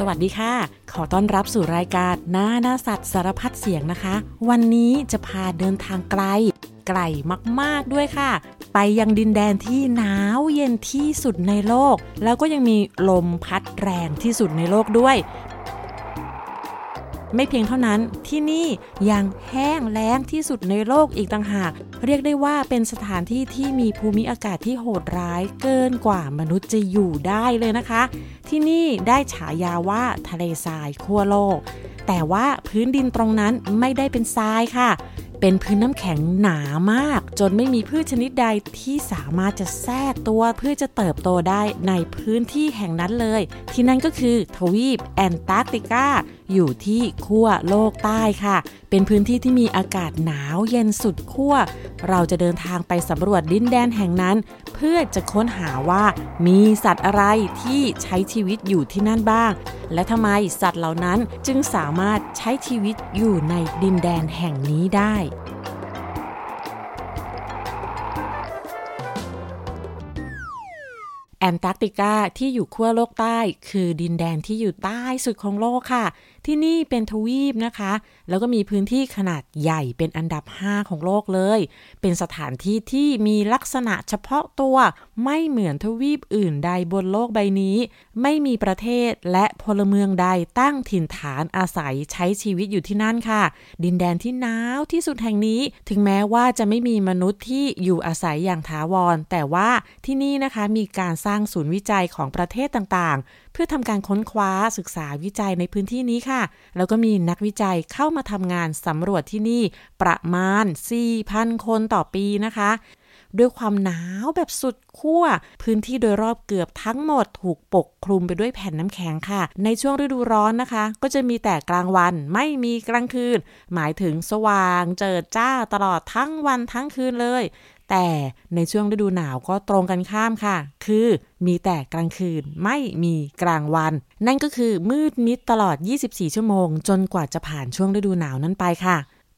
สวัสดีค่ะ ขอต้อนรับสู่รายการหน้าหน้าสัตว์สารพัดเสียงนะคะ วันนี้จะพาเดินทางไกล ไกลมากๆด้วยค่ะ ไปยังดินแดนที่หนาวเย็นที่สุดในโลก แล้วก็ยังมีลมพัดแรงที่สุดในโลกด้วย ไม่เพียงเท่านั้นที่นี่ยังแห้งแล้งที่สุดในโลกอีกต่างหาก เรียกได้ว่าเป็นสถานที่ที่มีภูมิอากาศที่โหดร้ายเกินกว่ามนุษย์จะอยู่ได้เลยนะคะ ที่นี่ได้ฉายาว่าทะเลทรายขั้วโลก แต่ว่าพื้นดินตรงนั้นไม่ได้เป็นทรายค่ะเป็นพื้นน้ำแข็งหนามาก จนไม่มีพืชชนิดใดที่สามารถจะแทรกตัวเพื่อจะเติบโตได้ในพื้นที่แห่งนั้นเลย ที่นั่นก็คือทวีปแอนตาร์กติกาอยู่ที่ขั้วโลกใต้ค่ะ เป็นพื้นที่ที่มีอากาศหนาวเย็นสุดขั้ว เราจะเดินทางไปสำรวจดินแดนแห่งนั้น เพื่อจะค้นหาว่ามีสัตว์อะไรที่ใช้ชีวิตอยู่ที่นั่นบ้าง และทำไมสัตว์เหล่านั้นจึงสามารถใช้ชีวิตอยู่ในดินแดนแห่งนี้ได้แอนตาร์กติกาที่อยู่ขั้วโลกใต้ คือดินแดนที่อยู่ใต้สุดของโลกค่ะ ที่นี่เป็นทวีปนะคะ แล้วก็มีพื้นที่ขนาดใหญ่เป็นอันดับ 5 ของโลกเลย เป็นสถานที่ที่มีลักษณะเฉพาะตัวไม่เหมือนทวีปอื่นใดบนโลกใบนี้ ไม่มีประเทศและพลเมืองใดตั้งถิ่นฐานอาศัยใช้ชีวิตอยู่ที่นั่นค่ะ ดินแดนที่หนาวที่สุดแห่งนี้ ถึงแม้ว่าจะไม่มีมนุษย์ที่อยู่อาศัยอย่างถาวร แต่ว่าที่นี่นะคะมีการสร้างศูนย์วิจัยของประเทศต่างๆ พื่อทำการค้นคว้าศึกษาวิจัยในพื้นที่นี้ค่ะ แล้วก็มีนักวิจัยเข้ามาทำงานสำรวจที่นี่ประมาณ 4,000 คนต่อปีนะคะ ด้วยความหนาวแบบสุดขั้วพื้นที่โดยรอบเกือบทั้งหมดถูกปกคลุมไปด้วยแผ่นน้ำแข็งค่ะ ในช่วงฤดูร้อนนะคะ ก็จะมีแต่กลางวันไม่มีกลางคืน หมายถึงสว่างเจิดจ้าตลอดทั้งวันทั้งคืนเลย แต่ในช่วงฤดูหนาวก็ตรงกันข้ามค่ะ คือมีแต่กลางคืนไม่มีกลางวัน นั่นก็คือมืดมิดตลอด 24 ชั่วโมง จนกว่าจะผ่านช่วงฤดูหนาวนั้นไปค่ะ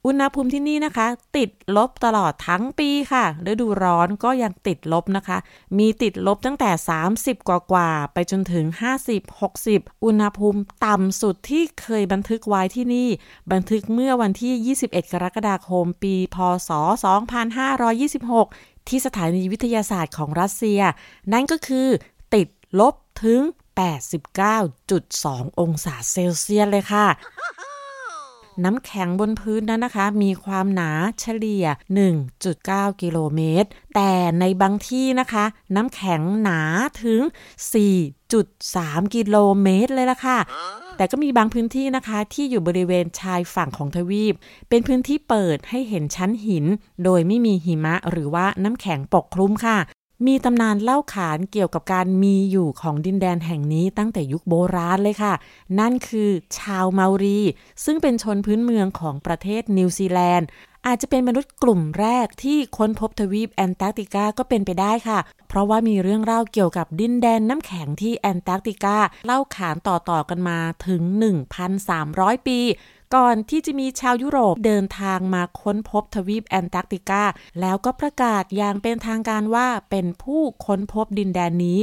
อุณหภูมิที่นี่นะคะ ติดลบตลอดทั้งปีค่ะฤดูร้อนก็ยังติดลบนะคะ มีติดลบตั้งแต่ 30 กว่ากว่าไปจนถึง 50 60 อุณหภูมิต่ำสุดที่เคยบันทึกไว้ที่นี่ บันทึกเมื่อวันที่ 21 กรกฎาคม ปี พศ 2526ที่สถานีวิทยาศาสตร์ของรัสเซีย นั่นก็คือติดลบถึง 89.2 องศาเซลเซียสเลยค่ะ น้ำแข็งบนพื้นนั้นนะคะ มีความหนาเฉลี่ย 1.9 กิโลเมตร แต่ในบางที่นะคะ น้ำแข็งหนาถึง 4.3 กิโลเมตรเลยล่ะค่ะแต่ก็มีบางพื้นที่นะคะที่อยู่บริเวณชายฝั่งของทวีป เป็นพื้นที่เปิดให้เห็นชั้นหิน โดยไม่มีหิมะหรือว่าน้ำแข็งปกคลุมค่ะ มีตำนานเล่าขานเกี่ยวกับการมีอยู่ของดินแดนแห่งนี้ตั้งแต่ยุคโบราณเลยค่ะ นั่นคือชาวเมารี ซึ่งเป็นชนพื้นเมืองของประเทศนิวซีแลนด์ อาจจะเป็นมนุษย์กลุ่มแรกที่ค้นพบทวีปแอนตาร์กติกาก็เป็นไปได้ค่ะ เพราะว่ามีเรื่องเล่าเกี่ยวกับดินแดนน้ำแข็งที่แอนตาร์กติกาเล่าขานต่อๆกันมาถึง 1,300 ปี ก่อนที่จะมีชาวยุโรปเดินทางมาค้นพบทวีปแอนตาร์กติกา แล้วก็ประกาศอย่างเป็นทางการว่าเป็นผู้ค้นพบดินแดนนี้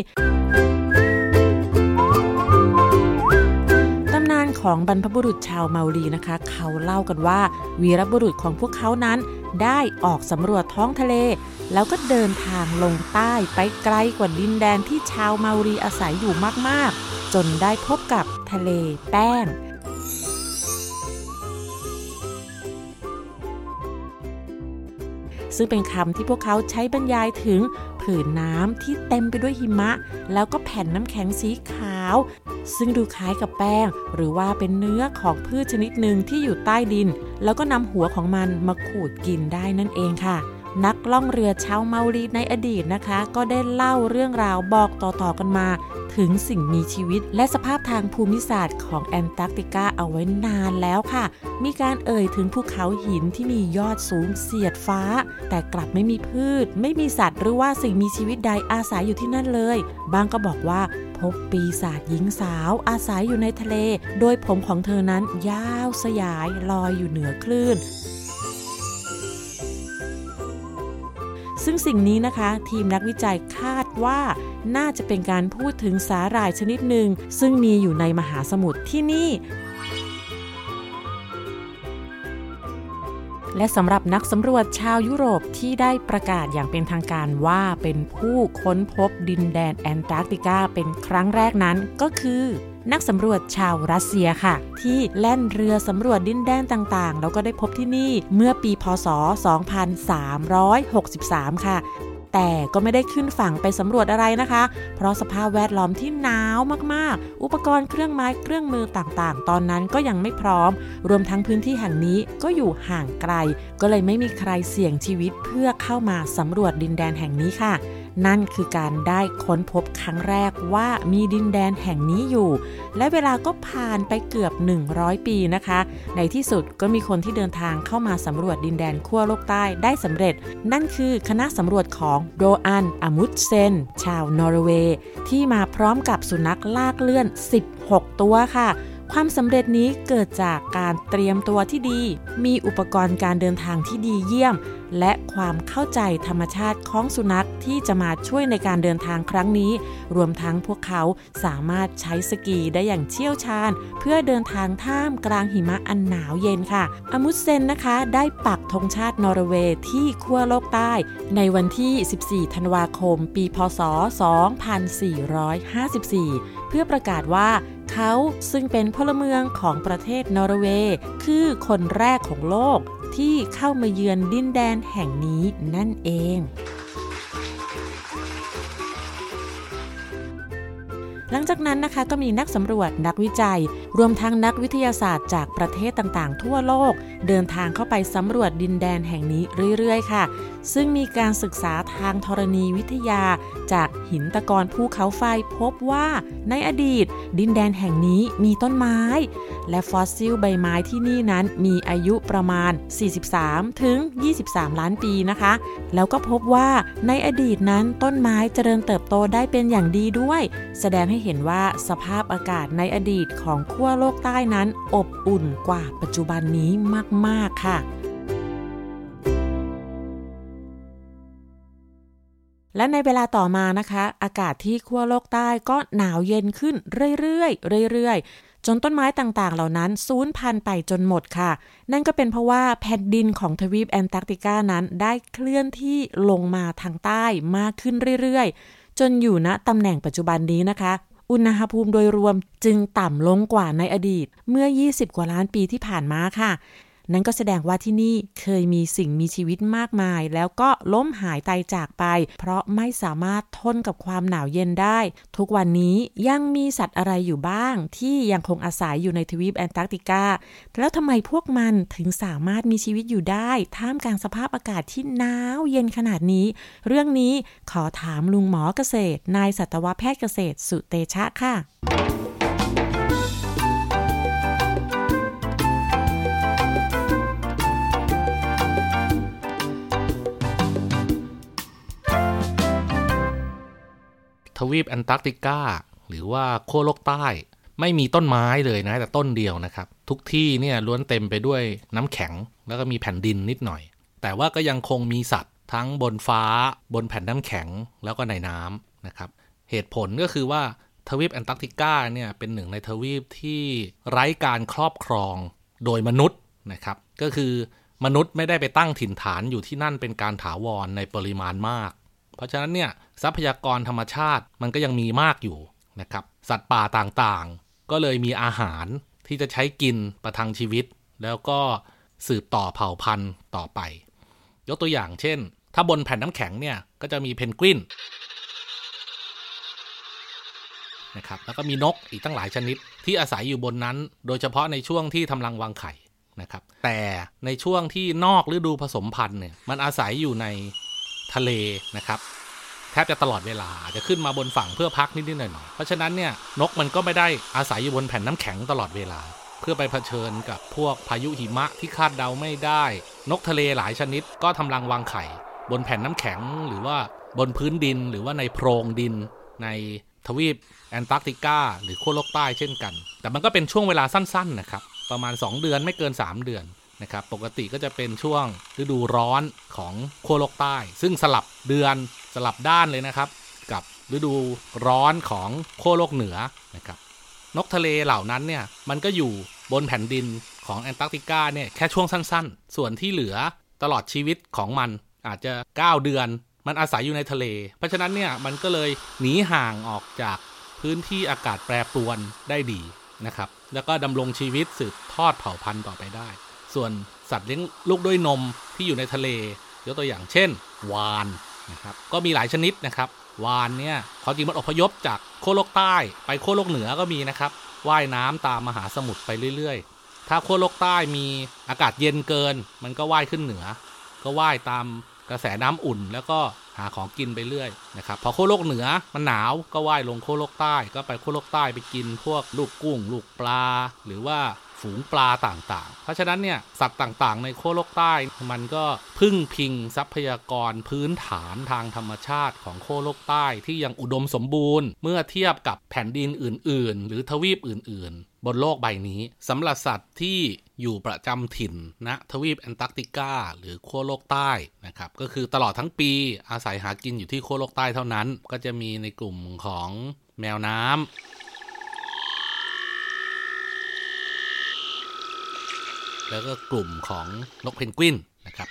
ตำนานของบรรพบุรุษชาวเมารีนะคะ เขาเล่ากันว่า วีรบุรุษของพวกเขานั้น ได้ออกสำรวจท้องทะเล แล้วก็เดินทางลงใต้ไปไกลกว่าดินแดนที่ชาวเมารีอาศัยอยู่มาก ๆ จนได้พบกับทะเลแป้ง ซึ่งเป็นคำที่พวกเขาใช้บรรยายถึงผืนน้ำที่เต็มไปด้วยหิมะ แล้วก็แผ่นน้ำแข็งสีขาว ซึ่งดูคล้ายกับแป้ง หรือว่าเป็นเนื้อของพืชชนิดหนึ่งที่อยู่ใต้ดิน แล้วก็นำหัวของมันมาขูดกินได้นั่นเองค่ะ นักล่องเรือชาวเมารีในอดีตนะคะ ก็ได้เล่าเรื่องราวบอกต่อๆกันมา ถึงสิ่งมีชีวิต และสภาพทางภูมิศาสตร์ของแอนตาร์กติกาเอาไว้นานแล้วค่ะ มีการเอ่ยถึงภูเขาหินที่มียอดสูงเสียดฟ้า แต่กลับไม่มีพืช ไม่มีสัตว์หรือว่าสิ่งมีชีวิตใดอาศัยอยู่ที่นั่นเลย บางก็บอกว่าพบปีศาจหญิงสาวอาศัยอยู่ในทะเล โดยผมของเธอนั้นยาวสยายลอยอยู่เหนือคลื่น ซึ่งสิ่งนี้นะคะ ทีมนักวิจัยคาดว่าน่าจะเป็นการพูดถึงสาหร่ายชนิดหนึ่ง ซึ่งมีอยู่ในมหาสมุทรที่นี่ และสำหรับนักสำรวจชาวยุโรปที่ได้ประกาศอย่างเป็นทางการว่าเป็นผู้ค้นพบดินแดนแอนตาร์กติกาเป็นครั้งแรกนั้นก็คือ นักสำรวจชาวรัสเซียค่ะ ที่แล่นเรือสำรวจดินแดนต่างๆ แล้วก็ได้พบที่นี่เมื่อปีพศ 2363 ค่ะแต่ก็ไม่ได้ขึ้นฝั่งไปสำรวจอะไรนะคะ เพราะสภาพแวดล้อมที่หนาวมากๆ อุปกรณ์เครื่องไม้เครื่องมือต่างๆ ตอนนั้นก็ยังไม่พร้อม รวมทั้งพื้นที่แห่งนี้ก็อยู่ห่างไกล ก็เลยไม่มีใครเสี่ยงชีวิตเพื่อเข้ามาสำรวจดินแดนแห่งนี้ค่ะ นั่นคือการได้ค้นพบครั้งแรกว่ามีดินแดนแห่งนี้อยู่ และเวลาก็ผ่านไปเกือบ 100 ปีนะคะ ในที่สุดก็มีคนที่เดินทางเข้ามาสำรวจดินแดนขั้วโลกใต้ได้สำเร็จ นั่นคือคณะสำรวจของโรอันอามุตเซน ชาวนอร์เวย์ที่มาพร้อมกับสุนัขลากเลื่อน 16 ตัวค่ะความสำเร็จนี้เกิดจากการเตรียมตัวที่ดี มีอุปกรณ์การเดินทางที่ดีเยี่ยม และความเข้าใจธรรมชาติของสุนัขที่จะมาช่วยในการเดินทางครั้งนี้ รวมทั้งพวกเขาสามารถใช้สกีได้อย่างเชี่ยวชาญ เพื่อเดินทางท่ามกลางหิมะอันหนาวเย็นค่ะ อมุสเซนนะคะได้ปักธงชาตินอร์เวย์ที่ขั้วโลกใต้ ในวันที่ 14 ธันวาคม ปี พศ 2454 พื่อประกาศว่าเขาซึ่งเป็นพลเมืองของประเทศนอร์เวย์ คือคนแรกของโลกที่เข้ามาเยือนดินแดนแห่งนี้นั่นเอง จากนั้นนะคะก็มีนักสำรวจนักวิจัย รวมทั้งนักวิทยาศาสตร์จากประเทศต่างๆ ทั่วโลก เดินทางเข้าไปสำรวจดินแดนแห่งนี้เรื่อยๆ ค่ะ ซึ่งมีการศึกษาทางธรณีวิทยา จากหินตะกอนภูเขาไฟพบว่าในอดีต ดินแดนแห่งนี้มีต้นไม้ และฟอสซิลใบไม้ที่นี่นั้นมีอายุประมาณ 43 ถึง 23 ล้านปีนะคะ แล้วก็พบว่าในอดีตนั้นต้นไม้เจริญเติบโตได้เป็นอย่างดีด้วย แสดงให้เห็นว่าสภาพอากาศในอดีตของขั้วโลกใต้นั้น อบอุ่นกว่าปัจจุบันนี้มาก ๆ ค่ะและในเวลาต่อมานะคะ อากาศที่ขั้วโลกใต้ก็หนาวเย็นขึ้นเรื่อยๆเรื่อยๆ จนต้นไม้ต่างๆ เหล่านั้นสูญพันธุ์ไปจนหมดค่ะ นั่นก็เป็นเพราะว่าแผ่นดินของทวีปแอนตาร์กติกานั้นได้เคลื่อนที่ลงมาทางใต้มากขึ้นเรื่อยๆ จนอยู่ณตำแหน่งปัจจุบันนี้นะคะ อุณหภูมิโดยรวมจึงต่ำลงกว่าในอดีตเมื่อ 20 กว่าล้านปีที่ผ่านมาค่ะ นั่นก็แสดงว่าที่นี่เคยมีสิ่งมีชีวิตมากมาย แล้วก็ล้มหายตายจากไป เพราะไม่สามารถทนกับความหนาวเย็นได้ ทุกวันนี้ยังมีสัตว์อะไรอยู่บ้าง ที่ยังคงอาศัยอยู่ในทวีปแอนตาร์กติกา แล้วทำไมพวกมันถึงสามารถมีชีวิตอยู่ได้ ท่ามกลางสภาพอากาศที่หนาวเย็นขนาดนี้ เรื่องนี้ขอถามลุงหมอเกษตร นายสัตวแพทย์เกษตรสุเตชะค่ะ ทวีปแอนตาร์กติกาหรือว่าขั้วโลกใต้ ไม่มีต้นไม้เลยนะ แต่ต้นเดียวนะครับ ทุกที่เนี่ยล้วนเต็มไปด้วยน้ำแข็ง แล้วก็มีแผ่นดินนิดหน่อย แต่ว่าก็ยังคงมีสัตว์ทั้งบนฟ้า บนแผ่นน้ำแข็งแล้วก็ในน้ำนะครับ เหตุผลก็คือว่าทวีปแอนตาร์กติกาเนี่ยเป็นหนึ่งในทวีปที่ไร้การครอบครองโดยมนุษย์นะครับ ก็คือมนุษย์ไม่ได้ไปตั้งถิ่นฐานอยู่ที่นั่นเป็นการถาวรในปริมาณมาก เพราะฉะนั้นเนี่ยทรัพยากรธรรมชาติมันก็ยังมีมากอยู่นะครับ สัตว์ป่าต่างๆ ก็เลยมีอาหารที่จะใช้กินประทังชีวิต แล้วก็สืบต่อเผ่าพันธุ์ต่อไป ยกตัวอย่างเช่น ถ้าบนแผ่นน้ำแข็งเนี่ยก็จะมีเพนกวินนะครับแล้วก็มีนกอีกตั้งหลายชนิดที่อาศัยอยู่บนนั้น โดยเฉพาะในช่วงที่ทำรังวางไข่นะครับแต่ในช่วงที่นอกฤดูผสมพันธุ์เนี่ยมันอาศัยอยู่ใน ทะเลนะครับแทบจะตลอดเวลาจะขึ้นมาบนฝั่งเพื่อพักนิดๆหน่อยๆเพราะฉะนั้นเนี่ยนกมันก็ไม่ได้อาศัยอยู่บนแผ่นน้ำแข็งตลอดเวลา เพื่อไปเผชิญกับพวกพายุหิมะที่คาดเดาไม่ได้ นกทะเลหลายชนิดก็ทำรังวางไข่ บนแผ่นน้ำแข็งหรือว่าบนพื้นดินหรือว่าในโพรงดิน ในทวีปแอนตาร์กติกาหรือขั้วโลกใต้เช่นกัน แต่มันก็เป็นช่วงเวลาสั้นๆนะครับประมาณ 2 เดือนไม่เกิน 3 เดือน นะครับ ปกติก็จะเป็นช่วงฤดูร้อนของขั้วโลกใต้ ซึ่งสลับเดือนสลับด้านเลยนะครับ กับฤดูร้อนของขั้วโลกเหนือนะครับ นกทะเลเหล่านั้นเนี่ยมันก็อยู่บนแผ่นดินของแอนตาร์กติกาเนี่ยแค่ช่วงสั้น ๆ ส่วนที่เหลือตลอดชีวิตของมันอาจจะ 9 เดือน มันอาศัยอยู่ในทะเล เพราะฉะนั้นเนี่ยมันก็เลยหนีห่างออกจากพื้นที่อากาศแปรปรวนได้ดีนะครับ แล้วก็ดำรงชีวิตสืบทอดเผ่าพันธุ์ต่อไปได้ ส่วนสัตว์เลี้ยงลูกด้วยนมที่อยู่ในทะเล ยกตัวอย่างเช่น วานนะครับก็มีหลายชนิดนะครับ วานเนี่ยควาจริงมันอพยพจากโคโลกใต้ไปโคโลกเหนือก็มีนะครับว่ายน้ำตามมหาสมุทรไปเรื่อยๆ ถ้าโคโลกใต้มีอากาศเย็นเกิน มันก็ว่ายขึ้นเหนือ ก็ว่ายตามกระแสน้ำอุ่นแล้วก็หาของกินไปเรื่อยนะครับพอโคโลกเหนือมันหนาวก็ว่ายลงโคโลกใต้ ก็ไปโคโลกใต้ไปกินพวกลูกกุ้ง ลูกปลา หรือว่า ฝูงปลาต่างๆ เพราะฉะนั้นเนี่ยสัตว์ต่างๆ ในโคโลกใต้มันก็พึ่งพิงทรัพยากรพื้นฐานทางธรรมชาติของโคโลกใต้ที่ยังอุดมสมบูรณ์ เมื่อเทียบกับแผ่นดินอื่น ๆ หรือทวีปอื่น ๆบนโลกใบนี้สำหรับสัตว์ที่อยู่ประจำถิ่นณนะทวีปแอนตาร์กติกาหรือขั้วโลกใต้นะครับก็คือตลอดทั้งปีอาศัยหากินอยู่ที่ขั้วโลกใต้เท่านั้น ก็จะมีในกลุ่มของแมวน้ำ แล้วก็กลุ่มของนกเพนกวินนะครับ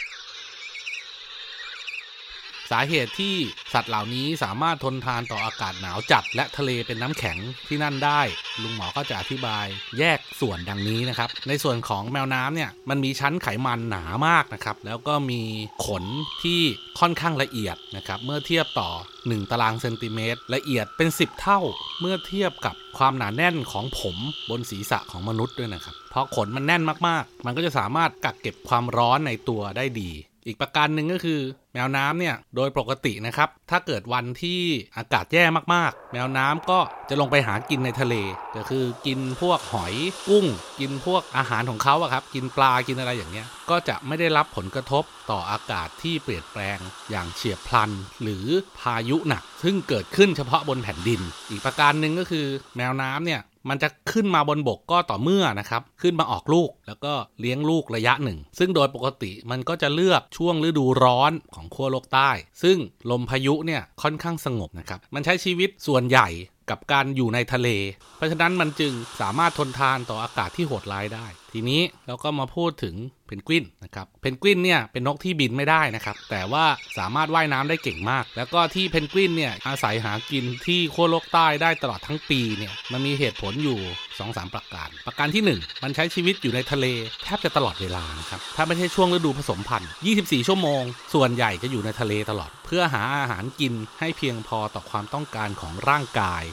สาเหตุที่สัตว์เหล่านี้สามารถทนทานต่ออากาศหนาวจัด และทะเลเป็นน้ำแข็งที่นั่นได้ ลุงหมอก็จะอธิบายแยกส่วนดังนี้นะครับ ในส่วนของแมวน้ำเนี่ยมันมีชั้นไขมันหนามากนะครับแล้วก็มีขนที่ค่อนข้างละเอียดนะครับเมื่อเทียบต่อ 1 ตารางเซนติเมตรละเอียดเป็น 10 เท่าเมื่อเทียบกับความหนาแน่นของผมบนศีรษะของมนุษย์ด้วยนะครับ เพราะขนมันแน่นมากๆ มันก็จะสามารถกักเก็บความร้อนในตัวได้ดี อีกประการหนึ่งก็คือ แมวน้ำเนี่ยโดยปกตินะครับ ถ้าเกิดวันที่อากาศแย่มากๆ แมวน้ำก็จะลงไปหากินในทะเล ก็คือกินพวกหอยกุ้ง กินพวกอาหารของเขาอะครับ กินปลากินอะไรอย่างเงี้ย ก็จะไม่ได้รับผลกระทบต่ออากาศที่เปลี่ยนแปลงอย่างเฉียบพลัน หรือพายุหนัก ซึ่งเกิดขึ้นเฉพาะบนแผ่นดิน อีกประการหนึ่งก็คือ แมวน้ำเนี่ย มันจะขึ้นมาบนบกก็ต่อเมื่อนะครับ ขึ้นมาออกลูกแล้วก็เลี้ยงลูกระยะหนึ่ง ซึ่งโดยปกติมันก็จะเลือกช่วงฤดูร้อนของขั้วโลกใต้ ซึ่งลมพายุเนี่ยค่อนข้างสงบนะครับ มันใช้ชีวิตส่วนใหญ่กับการอยู่ในทะเล เพราะฉะนั้นมันจึงสามารถทนทานต่ออากาศที่โหดร้ายได้ ทีนี้เราก็มาพูดถึงเพนกวินนะครับเพนกวินเนี่ยเป็นนกที่บินไม่ได้นะครับ แต่ว่าสามารถว่ายน้ำได้เก่งมาก แล้วก็ที่เพนกวินเนี่ยอาศัยหากินที่ขั้วโลกใต้ได้ตลอดทั้งปีเนี่ยมันมีเหตุผลอยู่ 2-3 ประการ ประการที่ 1 มันใช้ชีวิตอยู่ในทะเลแทบจะตลอดเวลานะครับถ้าไม่ใช่ช่วงฤดูผสมพันธุ์ 24 ชั่วโมง ส่วนใหญ่จะอยู่ในทะเลตลอด เพื่อหาอาหารกินให้เพียงพอต่อความต้องการของร่างกาย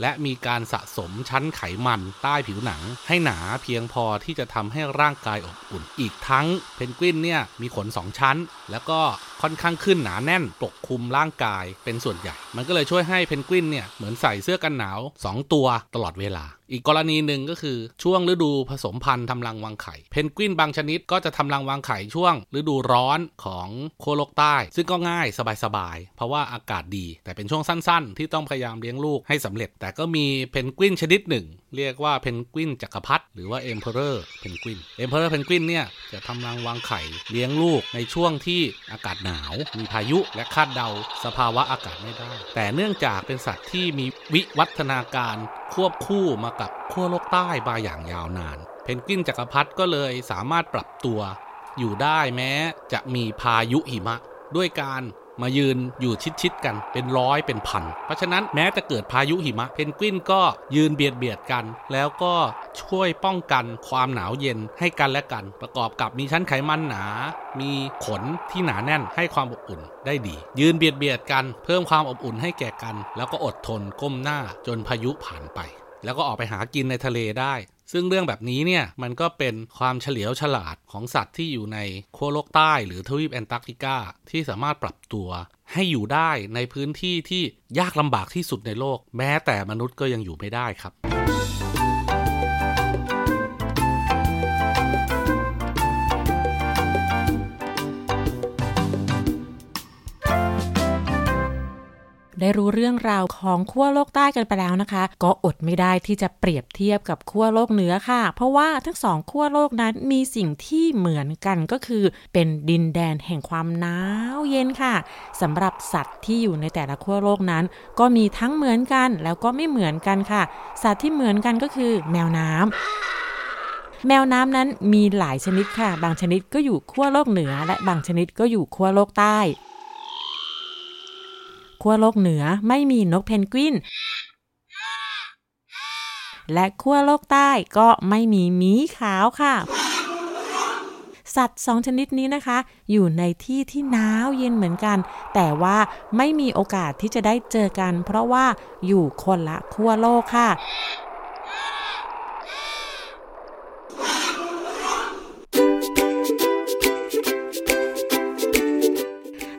และมีการสะสมชั้นไขมันใต้ผิวหนัง ให้หนาเพียงพอที่จะทำให้ร่างกายอบอุ่น อีกทั้งเพนกวินเนี่ยมีขน 2 ชั้น แล้วก็ค่อนข้างขึ้นหนาแน่นปกคลุมร่างกายเป็นส่วนใหญ่ มันก็เลยช่วยให้เพนกวินเนี่ยเหมือนใส่เสื้อกันหนาว 2 ตัวตลอดเวลา อีกกรณีหนึ่งก็คือช่วงฤดูผสมพันธุ์ทำรังวางไข่ เพนกวินบางชนิดก็จะทำรังวางไข่ช่วงฤดูร้อนของโคโลกใต้ ซึ่งก็ง่ายสบายๆ เพราะว่าอากาศดี แต่เป็นช่วงสั้นๆ ที่ต้องพยายามเลี้ยงลูกให้สำเร็จ แต่ก็มีเพนกวินชนิดหนึ่ง เรียกว่าเพนกวินจักรพรรดิหรือว่า emperor penguin emperor penguin เนี่ยจะทำรังวางไข่เลี้ยงลูกในช่วงที่อากาศหนาว มีพายุและคาดเดาสภาวะอากาศไม่ได้ แต่เนื่องจากเป็นสัตว์ที่มีวิวัฒนาการ ควบคู่มากับขั้วโลกใต้มาอย่างยาวนาน เพนกวินจักรพรรดิก็เลยสามารถปรับตัว อยู่ได้แม้จะมีพายุหิมะ ด้วยการ มายืนอยู่ชิดๆกันเป็นร้อยเป็นพัน เพราะฉะนั้นแม้จะเกิดพายุหิมะ เพนกวินก็ยืนเบียดเบียดกัน แล้วก็ช่วยป้องกันความหนาวเย็นให้กันและกัน ประกอบกับมีชั้นไขมันหนา มีขนที่หนาแน่นให้ความอบอุ่นได้ดี ยืนเบียดเบียดกัน เพิ่มความอบอุ่นให้แก่กัน แล้วก็อดทนก้มหน้าจนพายุผ่านไป แล้วก็ออกไปหากินในทะเลได้ ซึ่งเรื่องแบบนี้เนี่ยมันก็เป็นความเฉลียวฉลาดของสัตว์ที่อยู่ในขั้วโลกใต้ หรือทวีปแอนตาร์กติกาที่สามารถปรับตัวให้อยู่ได้ในพื้นที่ที่ยากลำบากที่สุดในโลก แม้แต่มนุษย์ก็ยังอยู่ไม่ได้ครับ ได้รู้เรื่องราวของขั้วโลกใต้กันไปแล้วนะคะ ก็อดไม่ได้ที่จะเปรียบเทียบกับขั้วโลกเหนือค่ะ เพราะว่าทั้งสองขั้วโลกนั้นมีสิ่งที่เหมือนกันก็คือ เป็นดินแดนแห่งความหนาวเย็นค่ะสำหรับสัตว์ที่อยู่ในแต่ละขั้วโลกนั้น ก็มีทั้งเหมือนกันแล้วก็ไม่เหมือนกันค่ะ สัตว์ที่เหมือนกันก็คือแมวน้ำแมวน้ำนั้นมีหลายชนิดค่ะ บางชนิดก็อยู่ขั้วโลกเหนือ และบางชนิดก็อยู่ขั้วโลกใต้ ขั้วโลกเหนือไม่มีนกเพนกวิน และขั้วโลกใต้ก็ไม่มีหมีขาวค่ะ สัตว์สองชนิดนี้นะคะ อยู่ในที่ที่หนาวเย็นเหมือนกัน แต่ว่าไม่มีโอกาสที่จะได้เจอกัน เพราะว่าอยู่คนละขั้วโลกค่ะ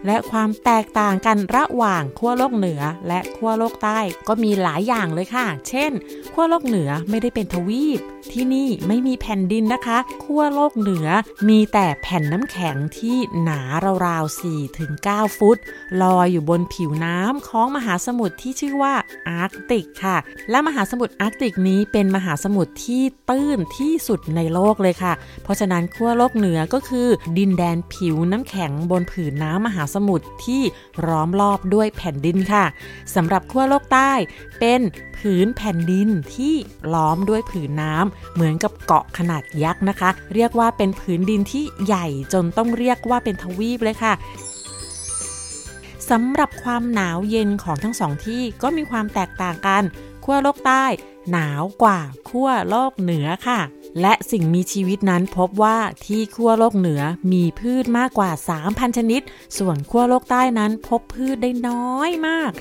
และความแตกต่างกันระหว่างขั้วโลกเหนือและขั้วโลกใต้ก็มีหลายอย่างเลยค่ะ เช่นขั้วโลกเหนือไม่ได้เป็นทวีป ที่นี่ไม่มีแผ่นดินนะคะ ขั้วโลกเหนือมีแต่แผ่นน้ำแข็งที่หนาราวๆ4-9ฟุต ลอยอยู่บนผิวน้ำของมหาสมุทรที่ชื่อว่าอาร์กติกค่ะ และมหาสมุทรอาร์กติกนี้เป็นมหาสมุทรที่ตื้นที่สุดในโลกเลยค่ะ เพราะฉะนั้นขั้วโลกเหนือก็คือ ดินแดนผิวน้ำแข็งบนผืนน้ำมหาสมุทรที่ล้อมรอบด้วยแผ่นดินค่ะสำหรับขั้วโลกใต้เป็นผืนแผ่นดินที่ล้อมด้วยผืนน้ำเหมือนกับเกาะขนาดยักษ์นะคะ เรียกว่าเป็นผืนดินที่ใหญ่จนต้องเรียกว่าเป็นทวีปเลยค่ะสำหรับความหนาวเย็นของทั้งสองที่ก็มีความแตกต่างกัน ขั้วโลกใต้ หนาวกว่าขั้วโลกเหนือค่ะ และสิ่งมีชีวิตนั้นพบว่าที่ขั้วโลกเหนือมีพืชมากกว่า 3,000 ชนิด ส่วนขั้วโลกใต้นั้นพบพืชได้น้อยมาก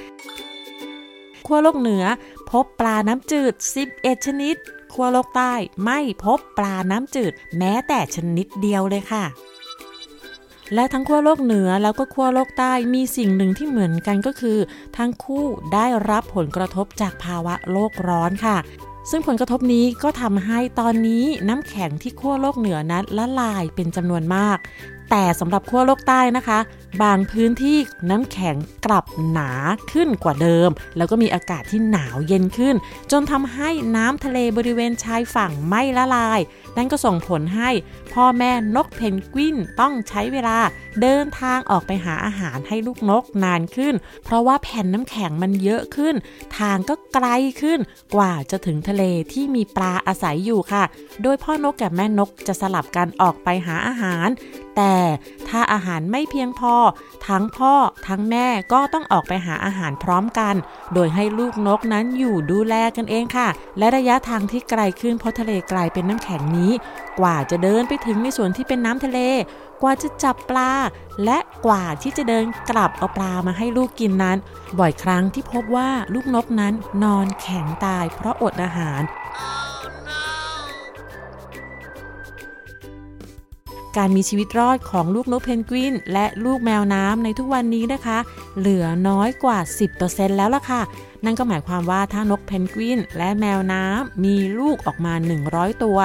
ขั้วโลกเหนือพบปลาน้ำจืด 11 ชนิด ขั้วโลกใต้ไม่พบปลาน้ำจืด แม้แต่ชนิดเดียวเลยค่ะและทั้งขั้วโลกเหนือแล้วก็ขั้วโลกใต้มีสิ่งหนึ่งที่เหมือนกันก็คือ ทั้งคู่ได้รับผลกระทบจากภาวะโลกร้อนค่ะ ซึ่งผลกระทบนี้ก็ทำให้ตอนนี้น้ำแข็งที่ขั้วโลกเหนือนั้นละลายเป็นจำนวนมาก แต่สำหรับขั้วโลกใต้นะคะ บางพื้นที่น้ำแข็งกลับหนาขึ้นกว่าเดิม แล้วก็มีอากาศที่หนาวเย็นขึ้น จนทำให้น้ำทะเลบริเวณชายฝั่งไม่ละลาย นั่นก็ส่งผลให้พ่อแม่นกเพนกวินต้องใช้เวลาเดินทางออกไปหาอาหารให้ลูกนกนานขึ้น เพราะว่าแผ่นน้ำแข็งมันเยอะขึ้น ทางก็ไกลขึ้นกว่าจะถึงทะเลที่มีปลาอาศัยอยู่ค่ะ โดยพ่อนกกับแม่นกจะสลับกันออกไปหาอาหาร แต่ถ้าอาหารไม่เพียงพอ ทั้งพ่อทั้งแม่ก็ต้องออกไปหาอาหารพร้อมกัน โดยให้ลูกนกนั้นอยู่ดูแลกันเองค่ะ และระยะทางที่ไกลขึ้นเพราะทะเลกลายเป็นน้ำแข็งนี้ กว่าจะเดินไปถึงในส่วนที่เป็นน้ำทะเล กว่าจะจับปลา และกว่าที่จะเดินกลับเอาปลามาให้ลูกกินนั้น บ่อยครั้งที่พบว่าลูกนกนั้นนอนแข็งตายเพราะอดอาหาร การมีชีวิตรอดของลูกนกเพนกวิน และลูกแมวน้ำในทุกวันนี้นะคะ เหลือน้อยกว่า 10%แล้วล่ะค่ะนั่นก็หมายความว่าถ้านกเพนกวิน และแมวน้ำมีลูกออกมา 100 ตัว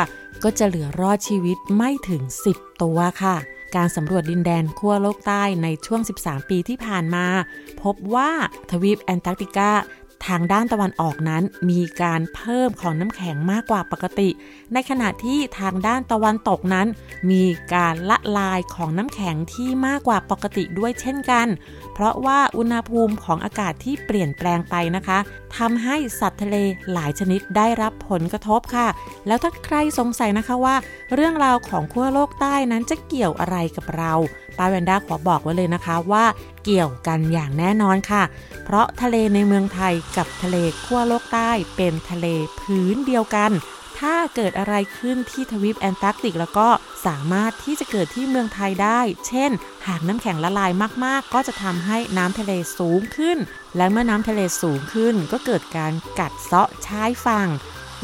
ก็จะเหลือรอดชีวิตไม่ถึง 10 ตัวค่ะ การสำรวจดินแดนขั้วโลกใต้ในช่วง 13 ปีที่ผ่านมา พบว่าทวีปแอนตาร์กติกา ทางด้านตะวันออกนั้นมีการเพิ่มของน้ำแข็งมากกว่าปกติ ในขณะที่ทางด้านตะวันตกนั้น มีการละลายของน้ำแข็งที่มากกว่าปกติด้วยเช่นกัน เพราะว่าอุณหภูมิของอากาศที่เปลี่ยนแปลงไปนะคะทำให้สัตว์ทะเลหลายชนิดได้รับผลกระทบค่ะ แล้วถ้าใครสงสัยนะคะว่า เรื่องราวของขั้วโลกใต้นั้นจะเกี่ยวอะไรกับเรา ป้าแวนด้าขอบอกไว้เลยนะคะว่าเกี่ยวกันอย่างแน่นอนค่ะ เพราะทะเลในเมืองไทยกับทะเลขั้วโลกใต้เป็นทะเลพื้นเดียวกัน ถ้าเกิดอะไรขึ้นที่ทวีปแอนตาร์กติก แล้วก็สามารถที่จะเกิดที่เมืองไทยได้ เช่น หากน้ำแข็งละลายมากๆ ก็จะทำให้น้ำทะเลสูงขึ้น และเมื่อน้ำทะเลสูงขึ้น ก็เกิดการกัดเซาะชายฝั่ง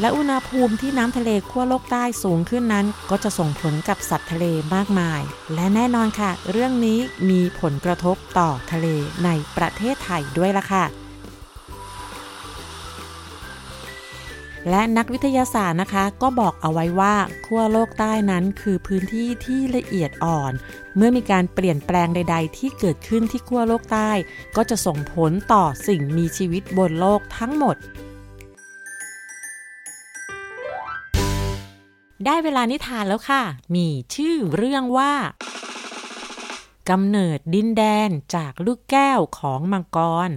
และอุณหภูมิที่น้ำทะเลขั้วโลกใต้สูงขึ้นนั้น ก็จะส่งผลกับสัตว์ทะเลมากมาย และแน่นอนค่ะ เรื่องนี้มีผลกระทบต่อทะเลในประเทศไทยด้วยล่ะค่ะและนักวิทยาศาสตร์นะคะ ก็บอกเอาไว้ว่าขั้วโลกใต้นั้นคือพื้นที่ที่ละเอียดอ่อน เมื่อมีการเปลี่ยนแปลงใด ๆ ที่เกิดขึ้นที่ขั้วโลกใต้ ก็จะส่งผลต่อสิ่งมีชีวิตบนโลกทั้งหมด ได้เวลานิทานแล้วค่ะ มีชื่อเรื่องว่ากำเนิดดินแดนจากลูกแก้วของมังกร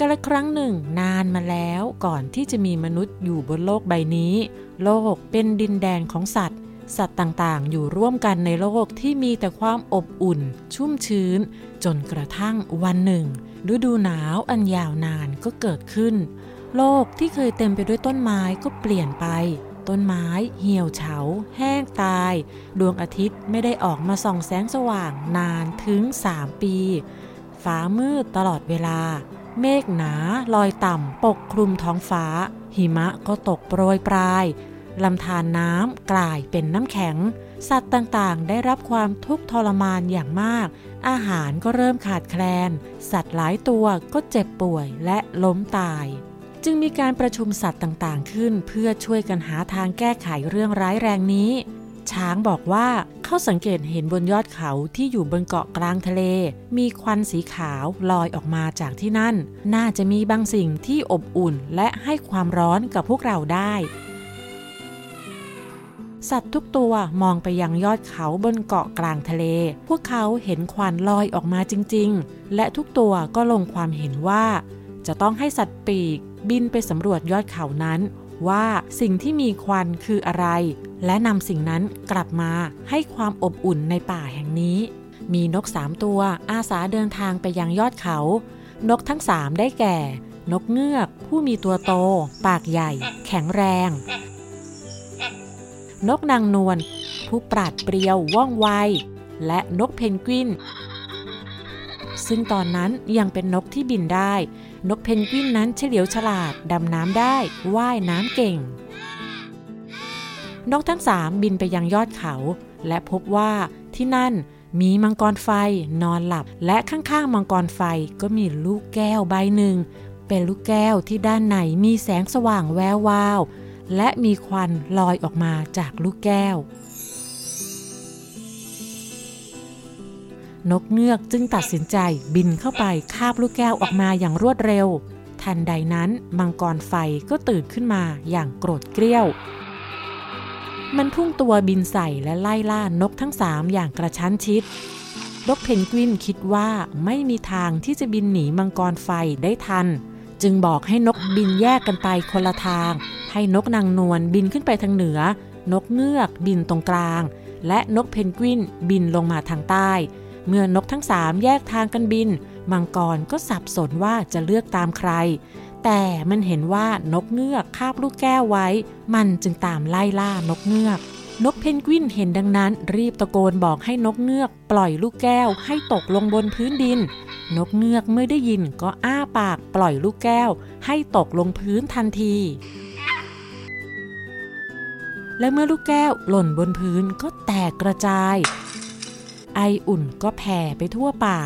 กระครั้งหนึ่งนานมาแล้วก่อนที่จะมีมนุษย์อยู่บนโลกใบนี้ โลกเป็นดินแดนของสัตว์ สัตว์ต่างๆ อยู่ร่วมกันในโลกที่มีแต่ความอบอุ่น ชุ่มชื้น จนกระทั่งวันหนึ่ง ฤดูหนาวอันยาวนานก็เกิดขึ้น โลกที่เคยเต็มไปด้วยต้นไม้ก็เปลี่ยนไป ต้นไม้เหี่ยวเฉา แห้งตาย ดวงอาทิตย์ไม่ได้ออกมาส่องแสงสว่างนานถึง 3 ปี ฟ้ามืดตลอดเวลา เมฆหนาลอยต่ำปกคลุมท้องฟ้า หิมะก็ตกโปรยปลายลำธารน้ำกลายเป็นน้ำแข็ง สัตว์ต่างๆ ได้รับความทุกข์ทรมานอย่างมาก อาหารก็เริ่มขาดแคลน สัตว์หลายตัวก็เจ็บป่วยและล้มตาย จึงมีการประชุมสัตว์ต่างๆ ขึ้น เพื่อช่วยกันหาทางแก้ไขเรื่องร้ายแรงนี้ ช้างบอกว่าเขาสังเกตเห็นบนยอดเขาที่อยู่บนเกาะกลางทะเล มีควันสีขาวลอยออกมาจากที่นั่น น่าจะมีบางสิ่งที่อบอุ่นและให้ความร้อนกับพวกเราได้ สัตว์ทุกตัวมองไปยังยอดเขาบนเกาะกลางทะเล พวกเขาเห็นควันลอยออกมาจริง ๆ และทุกตัวก็ลงความเห็นว่าจะต้องให้สัตว์ปีก บินไปสำรวจยอดเขานั้น ว่าสิ่งที่มีควันคืออะไร และนำสิ่งนั้นกลับมาให้ความอบอุ่นในป่าแห่งนี้ มีนกสามตัวอาสาเดินทางไปยังยอดเขา นกทั้งสามได้แก่ นกเงือก ผู้มีตัวโต ปากใหญ่ แข็งแรง นกนางนวลผู้ปราดเปรียวว่องไว และนกเพนกวินซึ่งตอนนั้นยังเป็นนกที่บินได้ นกเพนกวินนั้นเฉลียวฉลาด ดำน้ำได้ ว่ายน้ำเก่ง นกทั้งสามบินไปยังยอดเขา และพบว่าที่นั่นมีมังกรไฟนอนหลับ และข้างๆมังกรไฟก็มีลูกแก้วใบหนึ่ง เป็นลูกแก้วที่ด้านในมีแสงสว่างแวววาว และมีควันลอยออกมาจากลูกแก้ว นกเงือกจึงตัดสินใจบินเข้าไปคาบลูกแก้วออกมาอย่างรวดเร็ว ทันใดนั้นมังกรไฟก็ตื่นขึ้นมาอย่างโกรธเกรี้ยว มันพุ่งตัวบินใส่และไล่ล่านกทั้งสามอย่างกระชั้นชิด นกเพนกวินคิดว่าไม่มีทางที่จะบินหนีมังกรไฟได้ทัน จึงบอกให้นกบินแยกกันไปคนละทาง ให้นกนางนวลบินขึ้นไปทางเหนือ นกเงือกบินตรงกลาง และนกเพนกวินบินลงมาทางใต้ เมื่อนกทั้งสามแยกทางกันบิน มังกรก็สับสนว่าจะเลือกตามใคร แต่มันเห็นว่านกเงือกคาบลูกแก้วไว้ มันจึงตามไล่ล่านกเงือกนกเพนกวินเห็นดังนั้น รีบตะโกนบอกให้นกเงือก ปล่อยลูกแก้วให้ตกลงบนพื้นดิน นกเงือกเมื่อได้ยินก็อ้าปากปล่อยลูกแก้ว ให้ตกลงพื้นทันที และเมื่อลูกแก้วหล่นบนพื้นก็แตกกระจาย ไออุ่นก็แผ่ไปทั่วป่า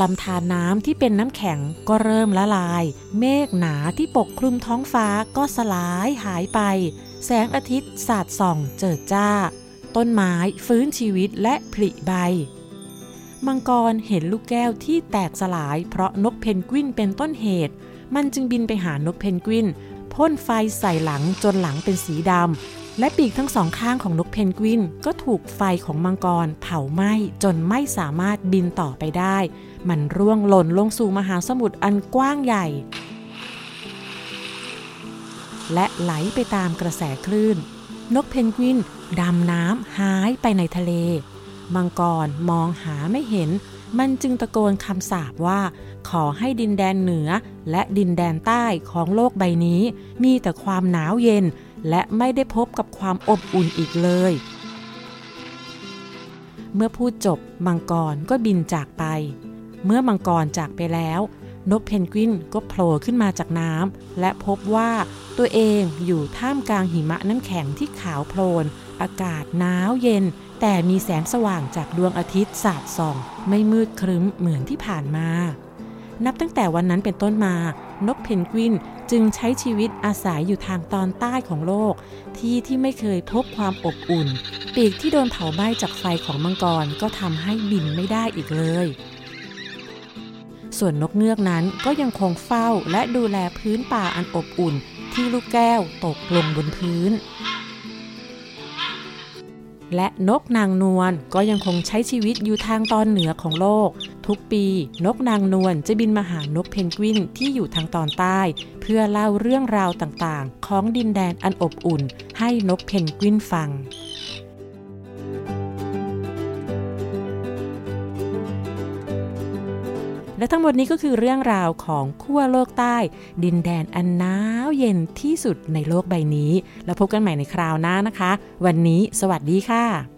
ลำธารน้ำที่เป็นน้ำแข็งก็เริ่มละลาย เมฆหนาที่ปกคลุมท้องฟ้าก็สลายหายไป แสงอาทิตย์สาดส่องเจิดจ้า ต้นไม้ฟื้นชีวิตและผลิใบ มังกรเห็นลูกแก้วที่แตกสลายเพราะนกเพนกวินเป็นต้นเหตุ มันจึงบินไปหานกเพนกวินพ่นไฟใส่หลังจนหลังเป็นสีดำ และปีกทั้งสองข้างของนกเพนกวิน ก็ถูกไฟของมังกรเผาไหม้จนไม่สามารถบินต่อไปได้ มันร่วงหล่นลงสู่มหาสมุทรอันกว้างใหญ่ และไหลไปตามกระแสคลื่น นกเพนกวินดำน้ำหายไปในทะเล มังกรมองหาไม่เห็น มันจึงตะโกนคำสาปว่า ขอให้ดินแดนเหนือและดินแดนใต้ของโลกใบนี้ มีแต่ความหนาวเย็น และไม่ได้พบกับความอบอุ่นอีกเลย เมื่อพูดจบมังกรก็บินจากไป เมื่อมังกรจากไปแล้ว นกเพนกวินก็โผล่ขึ้นมาจากน้ำและพบว่าตัวเองอยู่ท่ามกลางหิมะน้ำแข็งที่ขาวโพลน อากาศหนาวเย็น แต่มีแสงสว่างจากดวงอาทิตย์สาดส่อง ไม่มืดครึ้มเหมือนที่ผ่านมา นับตั้งแต่วันนั้นเป็นต้นมา นกเพนกวิน จึงใช้ชีวิตอาศัยอยู่ทางตอนใต้ของโลก ที่ที่ไม่เคยพบความอบอุ่น ปีกที่โดนเผาไหม้จากไฟของมังกรก็ทำให้บินไม่ได้อีกเลย ส่วนนกเงือกนั้นก็ยังคงเฝ้าและดูแลพื้นป่าอันอบอุ่น ที่ลูกแก้วตกลงบนพื้น และนกนางนวลก็ยังคงใช้ชีวิตอยู่ทางตอนเหนือของโลก ทุกปี นกนางนวลจะบินมาหานกเพนกวินที่อยู่ทางตอนใต้ เพื่อเล่าเรื่องราวต่างๆ ของดินแดนอันอบอุ่น ให้นกเพนกวินฟังและทั้งหมดนี้ก็คือเรื่องราวของขั้วโลกใต้ ดินแดนอันหนาวเย็นที่สุดในโลกใบนี้ แล้วพบกันใหม่ในคราวหน้านะคะ วันนี้สวัสดีค่ะ